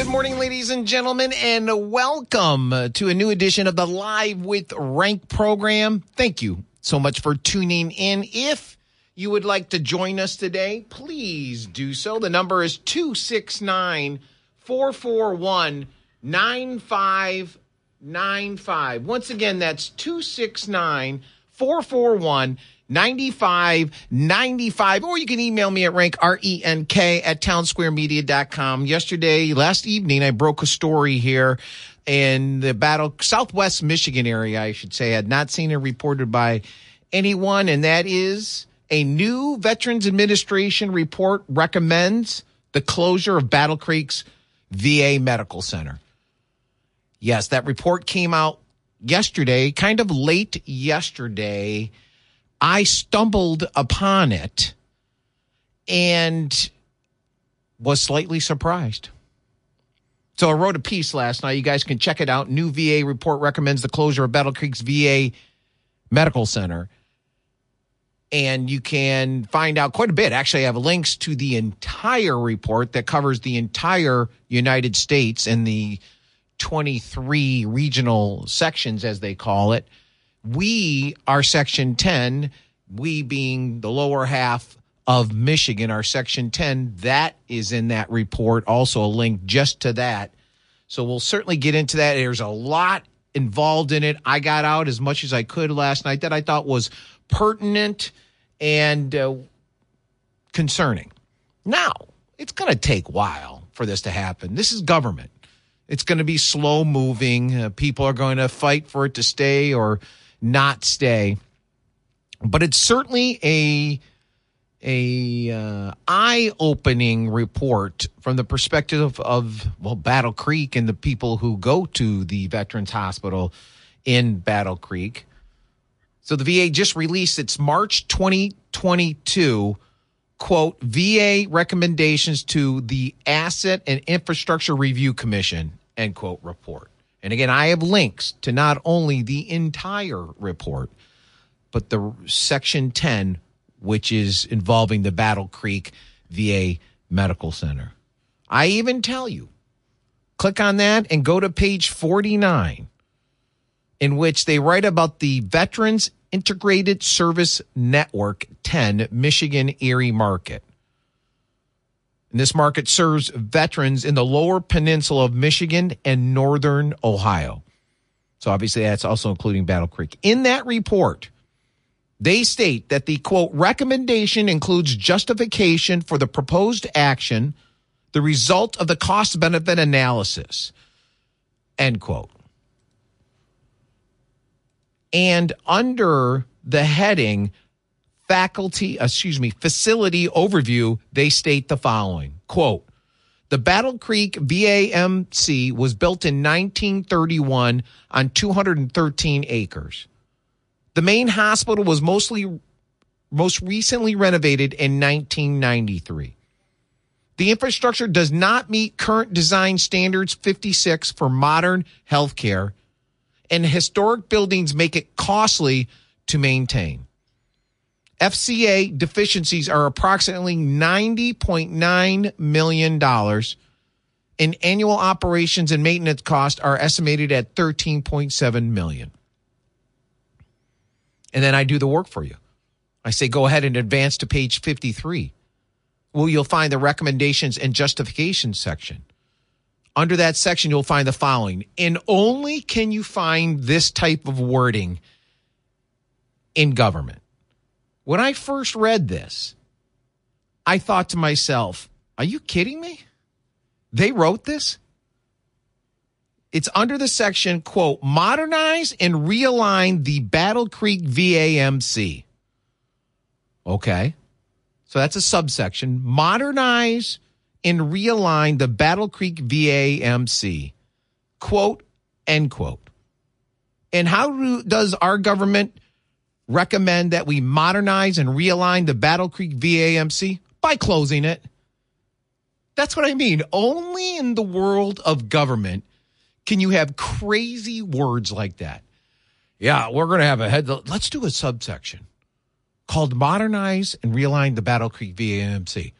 Good morning, ladies and gentlemen, and welcome to a new edition of the Live with Renk program. Thank you so much for tuning in. If you would like to join us today, please do so. The number is 269 441 9595. Once again, that's 269 441 9595. Or you can email me at Renk, R E N K, at townsquaremedia.com. Yesterday, last evening, I broke a story here in the battle, Southwest Michigan area, I should say. I had not seen it reported by anyone, and that is a new Veterans Administration report recommends the closure of Battle Creek's VA Medical Center. Yes, that report came out yesterday, kind of late yesterday. I stumbled upon it and was slightly surprised. So I wrote a piece last night. You guys can check it out. New VA report recommends the closure of Battle Creek's VA Medical Center. And you can find out quite a bit. Actually, I have links to the entire report that covers the entire United States and the 23 regional sections, as they call it. We are Section 10, we being the lower half of Michigan, our Section 10. That is in that report. Also, a link just to that. So we'll certainly get into that. There's a lot involved in it. I got out as much as I could last night that I thought was pertinent and uh, concerning. Now, it's going to take a while for this to happen. This is government. It's going to be slow moving. Uh, people are going to fight for it to stay or not stay. But it's certainly a a uh, eye opening report from the perspective of well Battle Creek and the people who go to the Veterans Hospital in Battle Creek. So the VA just released its March 2022 quote VA recommendations to the Asset and Infrastructure Review Commission end quote report. And again, I have links to not only the entire report, but the section 10, which is involving the Battle Creek VA Medical Center. I even tell you, click on that and go to page 49, in which they write about the Veterans Integrated Service Network 10 Michigan Erie Market. And this market serves veterans in the lower peninsula of Michigan and northern Ohio. So obviously that's also including Battle Creek. In that report, they state that the quote recommendation includes justification for the proposed action, the result of the cost benefit analysis. End quote. And under the heading faculty, uh, excuse me, facility overview, they state the following quote, the Battle Creek VAMC was built in 1931 on 213 acres. The main hospital was mostly most recently renovated in 1993. The infrastructure does not meet current design standards 56 for modern healthcare, and historic buildings make it costly to maintain. FCA deficiencies are approximately $90.9 million, and annual operations and maintenance costs are estimated at 13.7 million. And then I do the work for you. I say, go ahead and advance to page 53. Well, you'll find the recommendations and justification section. Under that section, you'll find the following. And only can you find this type of wording in government. When I first read this, I thought to myself, are you kidding me? They wrote this? It's under the section, quote, modernize and realign the Battle Creek VAMC. Okay. So that's a subsection. Modernize and realign the Battle Creek VAMC. Quote, end quote. And how do, does our government recommend that we modernize and realign the Battle Creek VAMC? By closing it. That's what I mean. Only in the world of government can you have crazy words like that. Yeah, we're going to have a head. Let's do a subsection called Modernize and Realign the Battle Creek VAMC.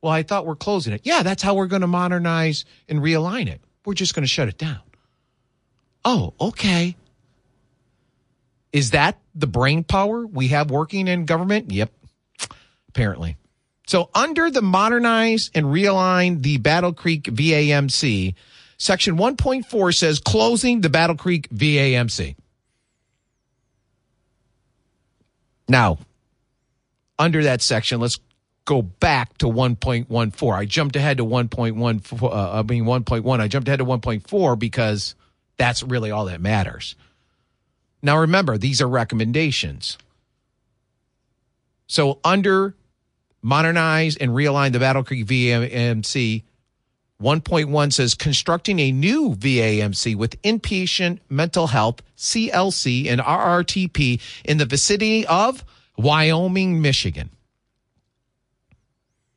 Well, I thought we're closing it. Yeah, that's how we're going to modernize and realign it. We're just going to shut it down. Oh, okay. Is that the brain power we have working in government? Yep, apparently. So, under the modernize and realign the Battle Creek VAMC, section 1.4 says closing the Battle Creek VAMC. Now, under that section, let's go back to 1.14. I jumped ahead to 1.1. Uh, I mean 1.1. I jumped ahead to 1.4 because that's really all that matters. Now remember, these are recommendations. So under modernize and realign the Battle Creek VAMC, 1.1 says constructing a new VAMC with inpatient mental health, CLC, and RRTP in the vicinity of Wyoming, Michigan.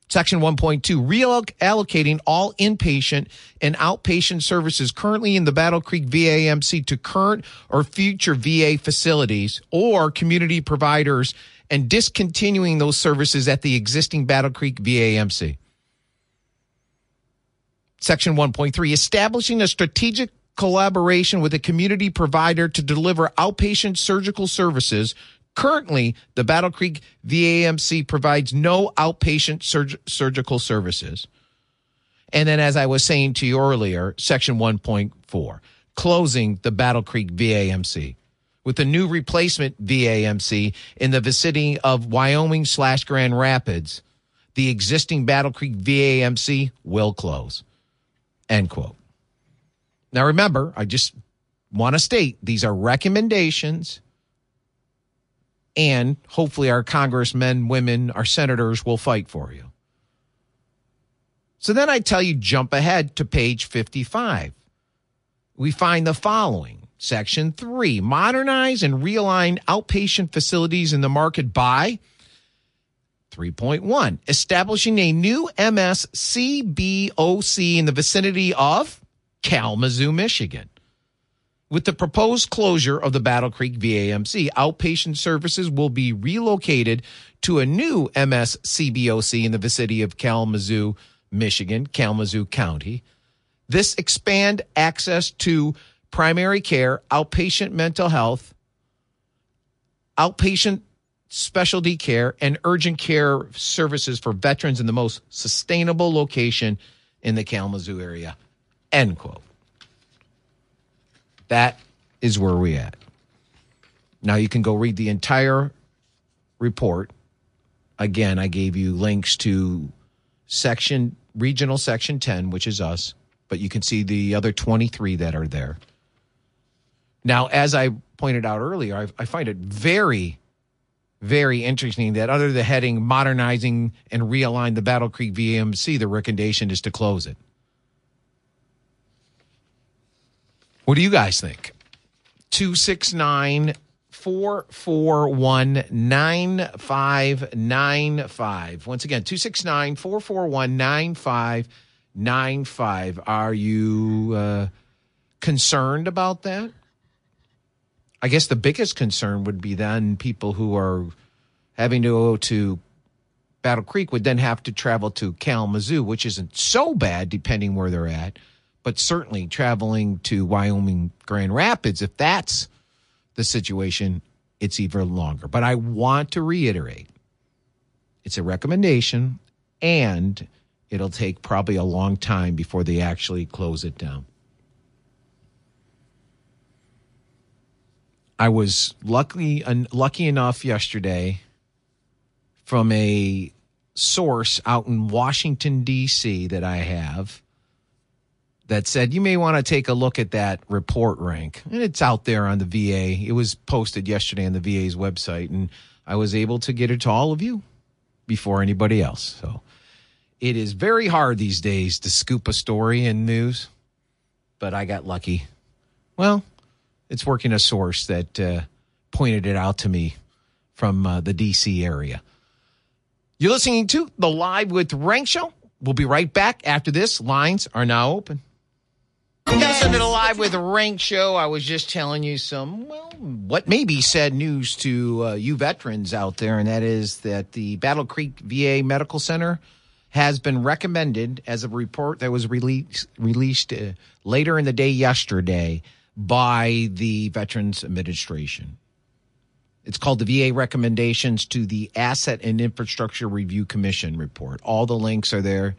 Section 1.2, reallocating all inpatient and outpatient services currently in the Battle Creek VAMC to current or future VA facilities or community providers and discontinuing those services at the existing Battle Creek VAMC. Section 1.3, establishing a strategic collaboration with a community provider to deliver outpatient surgical services Currently, the Battle Creek VAMC provides no outpatient surg- surgical services. And then, as I was saying to you earlier, Section 1.4, closing the Battle Creek VAMC with a new replacement VAMC in the vicinity of Wyoming slash Grand Rapids. The existing Battle Creek VAMC will close. End quote. Now, remember, I just want to state these are recommendations and hopefully our congressmen, women, our senators will fight for you. So then I tell you, jump ahead to page 55. We find the following Section 3 Modernize and realign outpatient facilities in the market by 3.1 Establishing a new MSCBOC in the vicinity of Kalamazoo, Michigan. With the proposed closure of the Battle Creek VAMC, outpatient services will be relocated to a new MSCBOC in the vicinity of Kalamazoo, Michigan, Kalamazoo County. This expand access to primary care, outpatient mental health, outpatient specialty care, and urgent care services for veterans in the most sustainable location in the Kalamazoo area. End quote. That is where we at. Now you can go read the entire report. Again, I gave you links to section regional section 10, which is us, but you can see the other 23 that are there. Now, as I pointed out earlier, I, I find it very, very interesting that under the heading modernizing and realign the Battle Creek VMC, the recommendation is to close it. What do you guys think? 269 441 9595. Once again, 269 441 9595. Are you uh, concerned about that? I guess the biggest concern would be then people who are having to go to Battle Creek would then have to travel to Kalamazoo, which isn't so bad depending where they're at but certainly traveling to Wyoming Grand Rapids, if that's the situation, it's even longer. But I want to reiterate it's a recommendation and it'll take probably a long time before they actually close it down. I was lucky lucky enough yesterday from a source out in Washington D.C. that I have that said you may want to take a look at that report Renk. And it's out there on the VA. It was posted yesterday on the VA's website, and I was able to get it to all of you before anybody else. So It is very hard these days to scoop a story in news, but I got lucky. Well, it's working a source that uh, pointed it out to me from uh, the DC area. You're listening to the Live with Renk show. We'll be right back after this. Lines are now open. Listen to the Live with Renk show. I was just telling you some, well, what may be sad news to uh, you veterans out there, and that is that the Battle Creek VA Medical Center has been recommended as a report that was released released uh, later in the day yesterday by the Veterans Administration. It's called the VA Recommendations to the Asset and Infrastructure Review Commission report. All the links are there.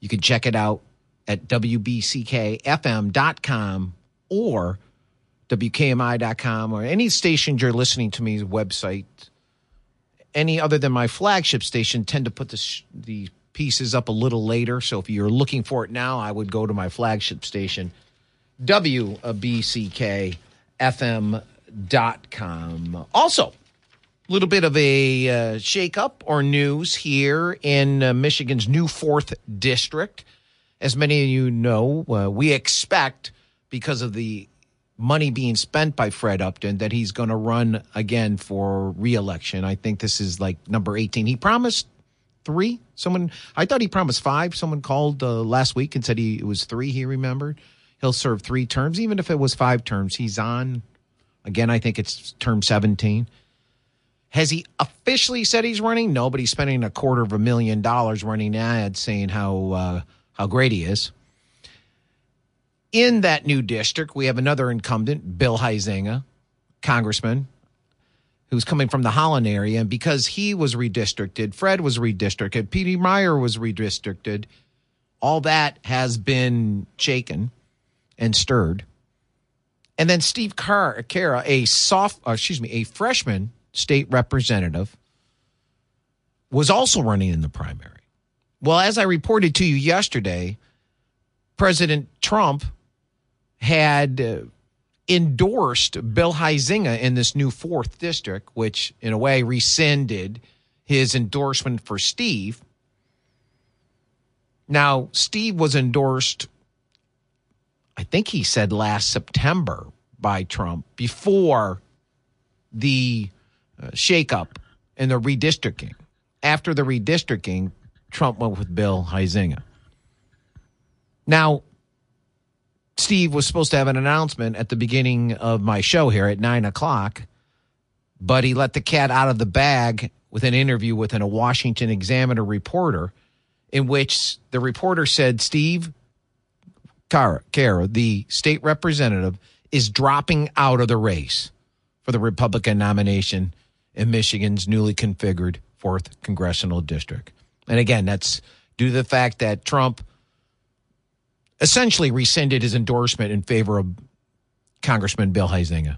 You can check it out at WBCKFM.com or WKMI.com or any station you're listening to me's website. Any other than my flagship station tend to put the, sh- the pieces up a little later. So if you're looking for it now, I would go to my flagship station, WBCKFM.com. Also, a little bit of a uh, shakeup or news here in uh, Michigan's new fourth district. As many of you know, uh, we expect because of the money being spent by Fred Upton that he's going to run again for reelection. I think this is like number 18. He promised three. Someone, I thought he promised five. Someone called uh, last week and said he it was three. He remembered he'll serve three terms, even if it was five terms. He's on again. I think it's term 17. Has he officially said he's running? No, but he's spending a quarter of a million dollars running ads saying how uh, how great he is. In that new district, we have another incumbent, Bill Huizenga, congressman, who's coming from the Holland area. And because he was redistricted, Fred was redistricted, Peter Meijer was redistricted, all that has been shaken and stirred. And then Steve Carr, Carra, a soft, uh, excuse me, a freshman state representative, was also running in the primary. Well, as I reported to you yesterday, President Trump had uh, endorsed Bill Huizenga in this new fourth district, which in a way rescinded his endorsement for Steve. Now, Steve was endorsed, I think he said last September by Trump before the uh, shakeup and the redistricting. After the redistricting, Trump went with Bill Huizenga. Now, Steve was supposed to have an announcement at the beginning of my show here at nine o'clock, but he let the cat out of the bag with an interview with a Washington Examiner reporter, in which the reporter said Steve Carra, the state representative, is dropping out of the race for the Republican nomination in Michigan's newly configured fourth congressional district. And again, that's due to the fact that Trump essentially rescinded his endorsement in favor of Congressman Bill Huizenga.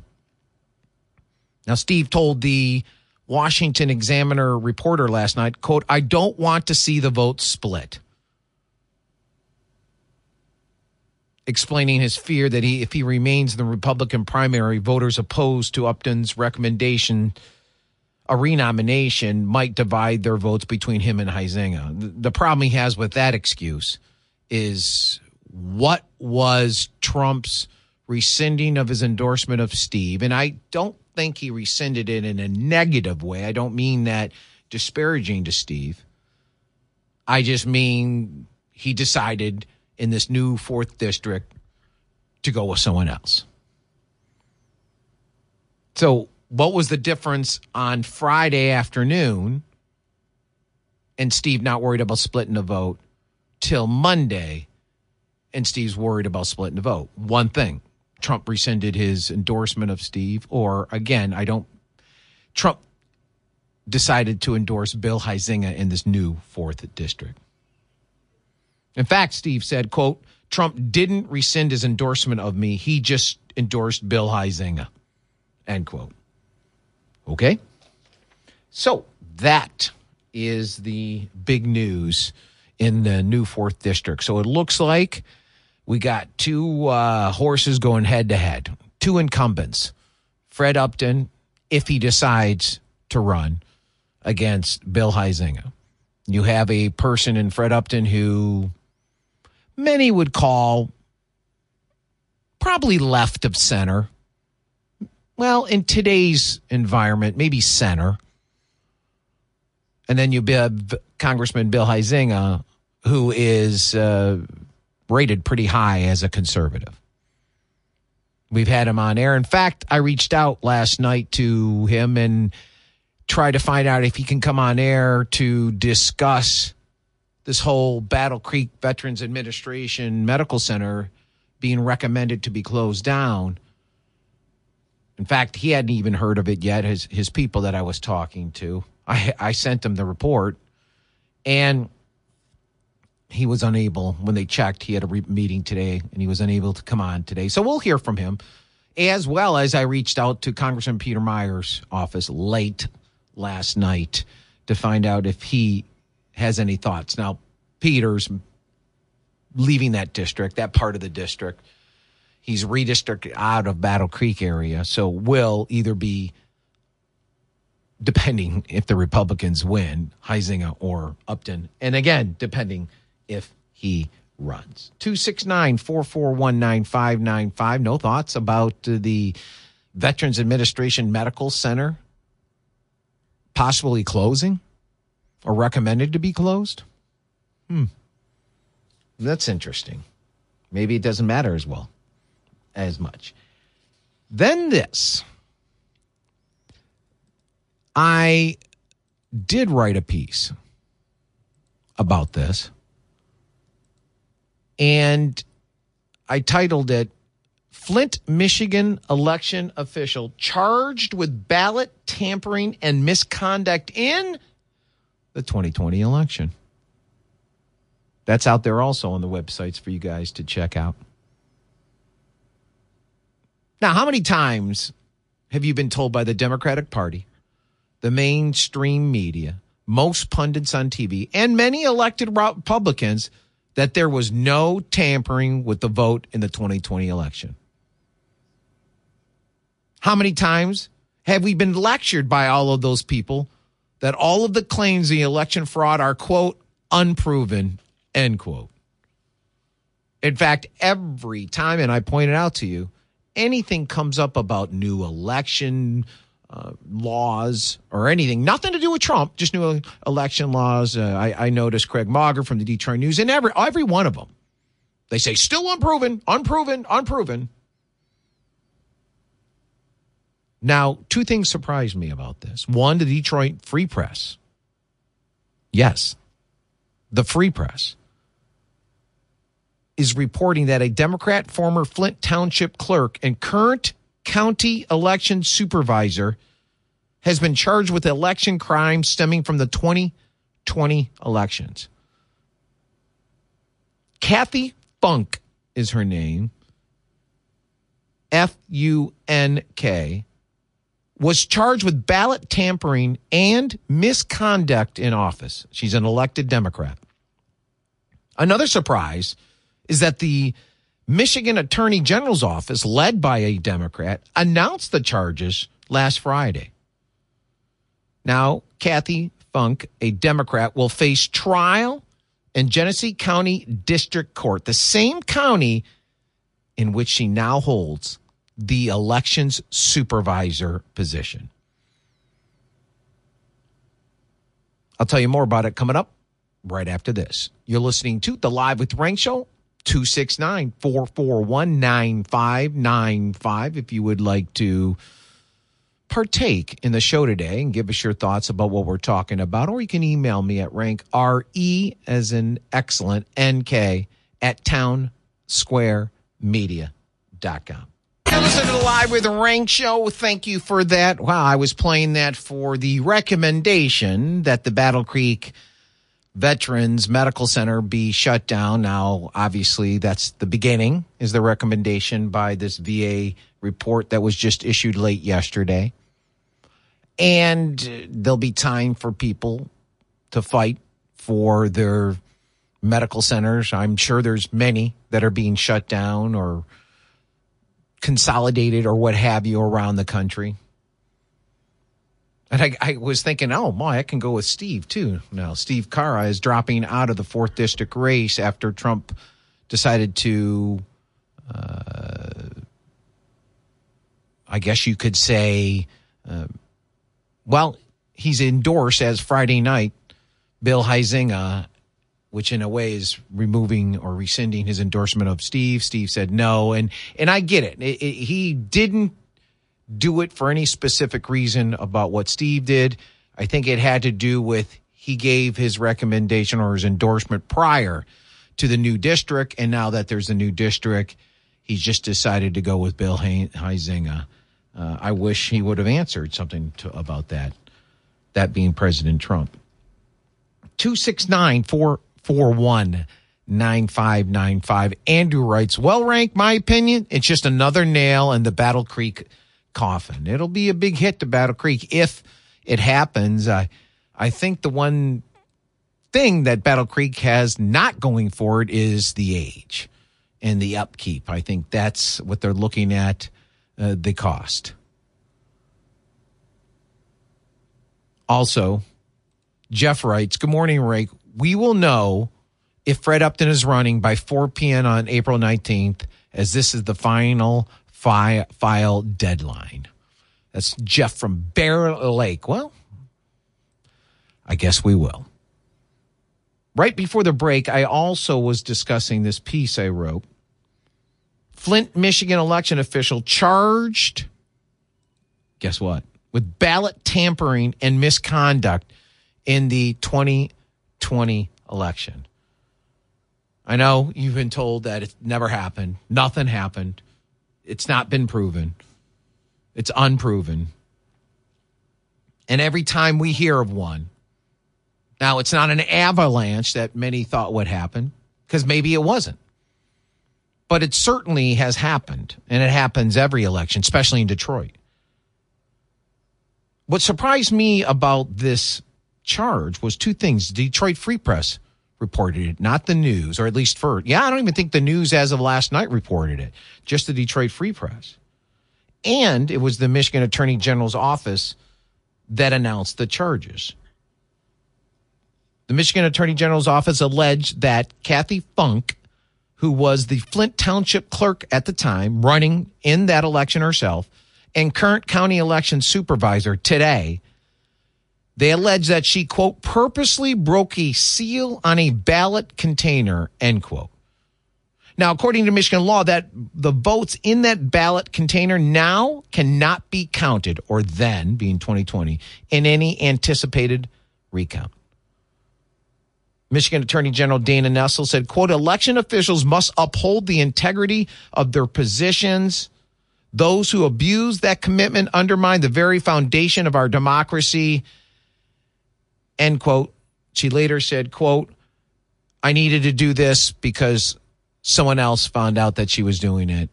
Now, Steve told the Washington Examiner reporter last night, quote, I don't want to see the vote split. Explaining his fear that he, if he remains in the Republican primary, voters opposed to Upton's recommendation a renomination might divide their votes between him and Huizenga. The problem he has with that excuse is what was Trump's rescinding of his endorsement of Steve? And I don't think he rescinded it in a negative way. I don't mean that disparaging to Steve. I just mean he decided in this new fourth district to go with someone else. So what was the difference on Friday afternoon and Steve not worried about splitting the vote till Monday and Steve's worried about splitting the vote? One thing Trump rescinded his endorsement of Steve, or again, I don't, Trump decided to endorse Bill Huizenga in this new fourth district. In fact, Steve said, quote, Trump didn't rescind his endorsement of me. He just endorsed Bill Huizenga, end quote. Okay. So that is the big news in the new fourth district. So it looks like we got two uh, horses going head to head, two incumbents. Fred Upton, if he decides to run against Bill Huizenga. You have a person in Fred Upton who many would call probably left of center. Well, in today's environment, maybe center. And then you have Congressman Bill Huizenga, who is uh, rated pretty high as a conservative. We've had him on air. In fact, I reached out last night to him and tried to find out if he can come on air to discuss this whole Battle Creek Veterans Administration Medical Center being recommended to be closed down. In fact, he hadn't even heard of it yet. His his people that I was talking to, I I sent him the report, and he was unable when they checked. He had a re- meeting today, and he was unable to come on today. So we'll hear from him, as well as I reached out to Congressman Peter Meijer's office late last night to find out if he has any thoughts. Now, Peter's leaving that district, that part of the district. He's redistricted out of Battle Creek area, so will either be depending if the Republicans win, Huizenga or Upton, and again, depending if he runs. 269 441 9595. No thoughts about the Veterans Administration Medical Center possibly closing or recommended to be closed? Hmm. That's interesting. Maybe it doesn't matter as well, as much. Then this. I did write a piece about this and I titled it Flint, Michigan election official charged with ballot tampering and misconduct in the 2020 election. That's out there also on the websites for you guys to check out. Now, how many times have you been told by the Democratic Party, the mainstream media, most pundits on TV, and many elected Republicans that there was no tampering with the vote in the 2020 election? How many times have we been lectured by all of those people that all of the claims of election fraud are, quote, unproven, end quote? In fact, every time, and I pointed out to you, anything comes up about new election uh, laws or anything, nothing to do with Trump, just new election laws. Uh, I, I noticed Craig Mauger from the Detroit News, and every every one of them, they say still unproven, unproven, unproven. Now, two things surprised me about this. One, the Detroit Free Press. Yes, the Free Press is reporting that a Democrat former Flint Township clerk and current county election supervisor has been charged with election crimes stemming from the 2020 elections. Kathy Funk is her name. F U N K was charged with ballot tampering and misconduct in office. She's an elected Democrat. Another surprise is that the Michigan Attorney General's office, led by a Democrat, announced the charges last Friday. Now, Kathy Funk, a Democrat, will face trial in Genesee County District Court, the same county in which she now holds the elections supervisor position. I'll tell you more about it coming up right after this. You're listening to the Live with Renk Show, 269 441 9595. If you would like to partake in the show today and give us your thoughts about what we're talking about, or you can email me at Renk re as an excellent nk at townsquaremedia.com. Listen to the Live with Renk show. Thank you for that. Wow, I was playing that for the recommendation that the Battle Creek Veterans Medical Center be shut down. Now, obviously, that's the beginning, is the recommendation by this VA report that was just issued late yesterday. And there'll be time for people to fight for their medical centers. I'm sure there's many that are being shut down or consolidated or what have you around the country. And I, I, was thinking, oh my, I can go with Steve too. Now, Steve Carra is dropping out of the fourth district race after Trump decided to, uh, I guess you could say, uh, well, he's endorsed as Friday night Bill Huizenga, which in a way is removing or rescinding his endorsement of Steve. Steve said no, and and I get it. it, it he didn't do it for any specific reason about what Steve did. I think it had to do with he gave his recommendation or his endorsement prior to the new district. And now that there's a new district, he's just decided to go with Bill Huizenga. Uh, I wish he would have answered something to, about that, that being President Trump. 269 441 9595. Andrew writes, well ranked, my opinion. It's just another nail in the Battle Creek coffin. It'll be a big hit to Battle Creek if it happens. I I think the one thing that Battle Creek has not going for it is the age and the upkeep. I think that's what they're looking at uh, the cost. Also, Jeff writes, Good morning, Ray. We will know if Fred Upton is running by 4 p.m. on April 19th, as this is the final fi- file deadline. That's Jeff from Bear Lake. Well, I guess we will. Right before the break, I also was discussing this piece I wrote. Flint, Michigan election official charged, guess what? With ballot tampering and misconduct in the 2020 election. I know you've been told that it never happened, nothing happened. It's not been proven. It's unproven. And every time we hear of one, now it's not an avalanche that many thought would happen, because maybe it wasn't. But it certainly has happened, and it happens every election, especially in Detroit. What surprised me about this charge was two things. Detroit Free Press reported it, not the news, or at least for, yeah, I don't even think the news as of last night reported it, just the Detroit Free Press. And it was the Michigan Attorney General's office that announced the charges. The Michigan Attorney General's office alleged that Kathy Funk, who was the Flint Township clerk at the time, running in that election herself, and current county election supervisor today, they allege that she, quote, purposely broke a seal on a ballot container, end quote. Now, according to Michigan law, that the votes in that ballot container now cannot be counted, or then, being 2020, in any anticipated recount. Michigan Attorney General Dana Nessel said, quote, election officials must uphold the integrity of their positions. Those who abuse that commitment undermine the very foundation of our democracy End quote. She later said, quote, I needed to do this because someone else found out that she was doing it.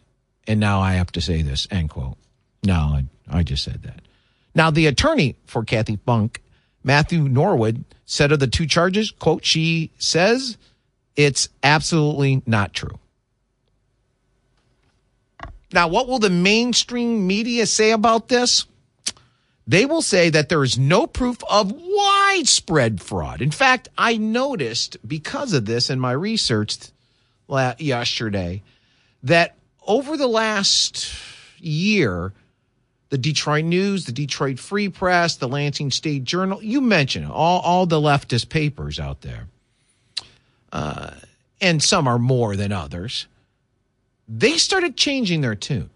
And now I have to say this, end quote. No, I, I just said that. Now, the attorney for Kathy Funk, Matthew Norwood, said of the two charges, quote, she says it's absolutely not true. Now, what will the mainstream media say about this? They will say that there is no proof of widespread fraud. In fact, I noticed because of this in my research yesterday that over the last year, the Detroit News, the Detroit Free Press, the Lansing State Journal, you mentioned all, all the leftist papers out there, uh, and some are more than others, they started changing their tune.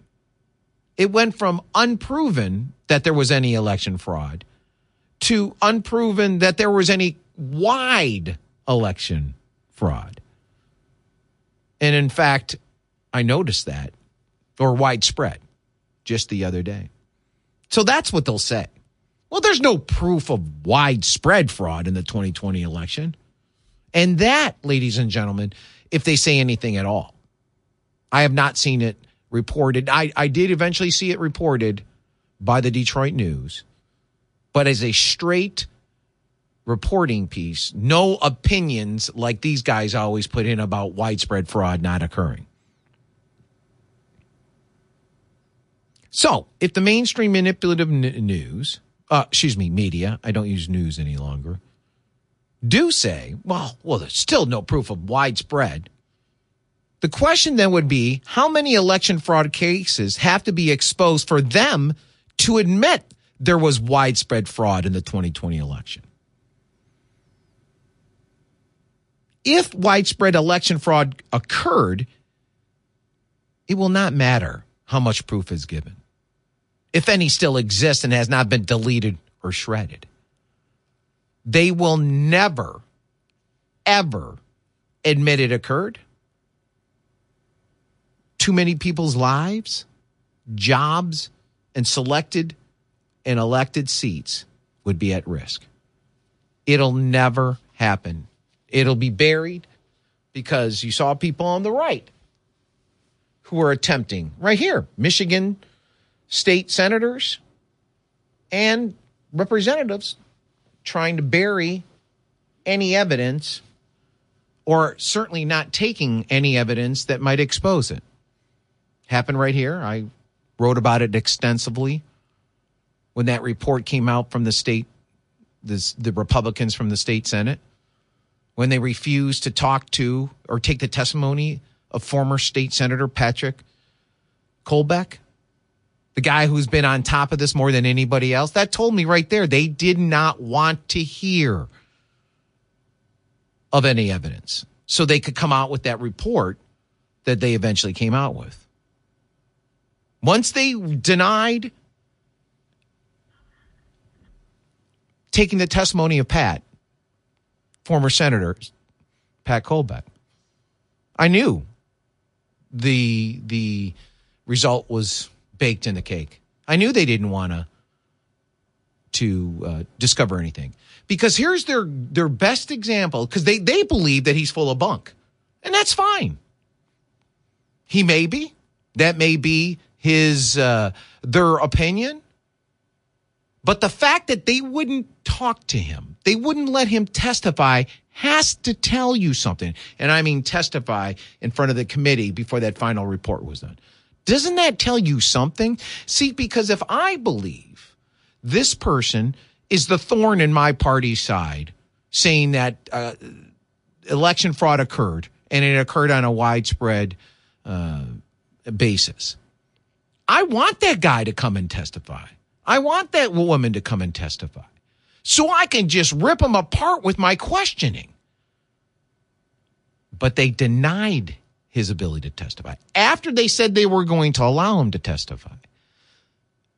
It went from unproven that there was any election fraud to unproven that there was any wide election fraud. And in fact, I noticed that, or widespread, just the other day. So that's what they'll say. Well, there's no proof of widespread fraud in the 2020 election. And that, ladies and gentlemen, if they say anything at all, I have not seen it reported. I, I did eventually see it reported by the Detroit News, but as a straight reporting piece, no opinions like these guys always put in about widespread fraud not occurring. So, if the mainstream manipulative n- news uh, excuse me, media, I don't use news any longer, do say, well, well, there's still no proof of widespread. The question then would be how many election fraud cases have to be exposed for them to admit there was widespread fraud in the 2020 election? If widespread election fraud occurred, it will not matter how much proof is given, if any still exists and has not been deleted or shredded. They will never, ever admit it occurred. Too many people's lives, jobs, and selected and elected seats would be at risk. It'll never happen. It'll be buried because you saw people on the right who are attempting right here, Michigan state senators and representatives trying to bury any evidence or certainly not taking any evidence that might expose it. Happened right here. I wrote about it extensively when that report came out from the state, this, the Republicans from the state Senate, when they refused to talk to or take the testimony of former state senator Patrick Kolbeck, the guy who's been on top of this more than anybody else. That told me right there they did not want to hear of any evidence so they could come out with that report that they eventually came out with. Once they denied taking the testimony of Pat, former senator Pat Kolbeck, I knew the the result was baked in the cake. I knew they didn't want to to uh, discover anything because here's their their best example because they they believe that he's full of bunk, and that's fine. He may be. That may be his uh, their opinion. But the fact that they wouldn't talk to him, they wouldn't let him testify, has to tell you something. And I mean testify in front of the committee before that final report was done. Doesn't that tell you something? See, because if I believe this person is the thorn in my party's side, saying that uh, election fraud occurred and it occurred on a widespread uh, basis, I want that guy to come and testify. I want that woman to come and testify so I can just rip them apart with my questioning. But they denied his ability to testify after they said they were going to allow him to testify.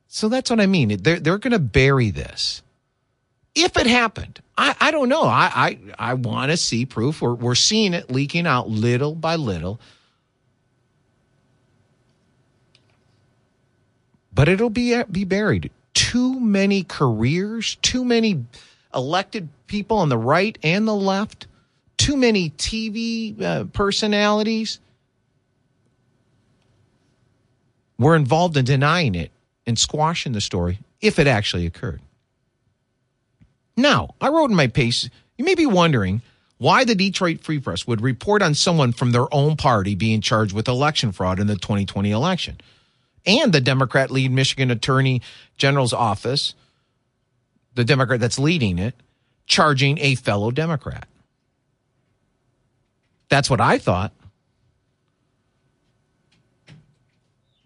So that's what I mean. They're, they're going to bury this. If it happened, I, I don't know. I, I, I want to see proof. We're, we're seeing it leaking out little by little. But it'll be, be buried. Too many careers, too many elected people on the right and the left, too many TV uh, personalities. Were involved in denying it and squashing the story if it actually occurred. Now, I wrote in my piece, you may be wondering why the Detroit Free Press would report on someone from their own party being charged with election fraud in the 2020 election and the Democrat lead Michigan Attorney General's office, the Democrat that's leading it, charging a fellow Democrat. That's what I thought.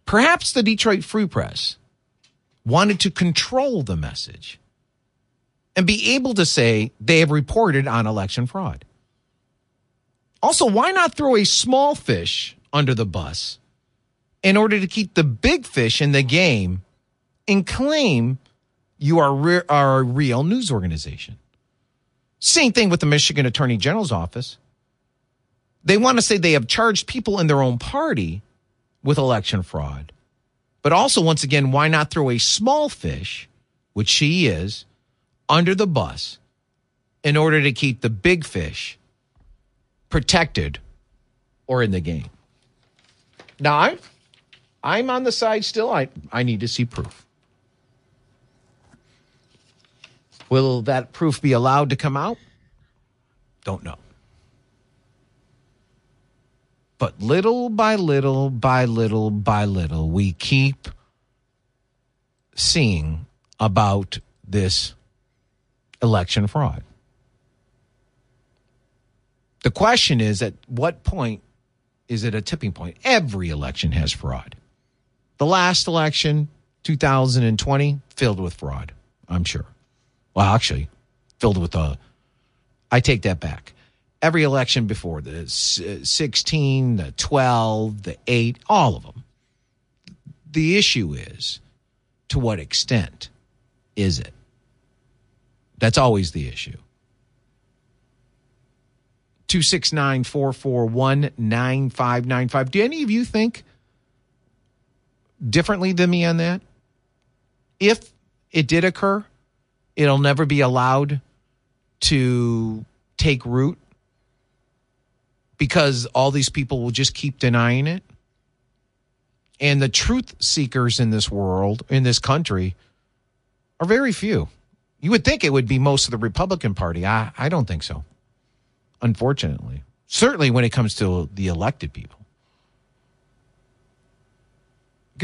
Perhaps the Detroit Free Press wanted to control the message and be able to say they have reported on election fraud. Also, why not throw a small fish under the bus in order to keep the big fish in the game and claim you are, re- are a real news organization. Same thing with the Michigan Attorney General's office. They want to say they have charged people in their own party with election fraud. But also, once again, why not throw a small fish, which she is, under the bus in order to keep the big fish protected or in the game? Now, I, I'm on the side still. I, I need to see proof. Will that proof be allowed to come out? Don't know. But little by little by little by little, we keep seeing about this election fraud. The question is at what point is it a tipping point? Every election has fraud. The last election, 2020, filled with fraud, I'm sure. Well, actually, filled with a. I take that back. Every election before the 16, the 12, the 8, all of them. The issue is to what extent is it? That's always the issue. 269 441 9595. Do any of you think differently than me on that? If it did occur, it'll never be allowed to take root because all these people will just keep denying it. And the truth seekers in this world, in this country, are very few. You would think it would be most of the Republican Party. I, I don't think so, unfortunately. Certainly when it comes to the elected people.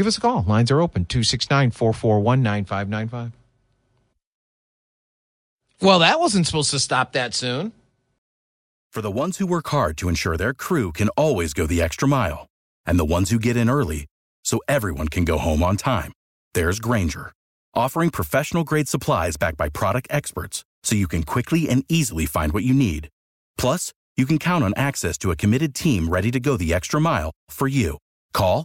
Give us a call. Lines are open 269 441 9595. Well, that wasn't supposed to stop that soon. For the ones who work hard to ensure their crew can always go the extra mile, and the ones who get in early so everyone can go home on time, there's Grainger, offering professional grade supplies backed by product experts so you can quickly and easily find what you need. Plus, you can count on access to a committed team ready to go the extra mile for you. Call,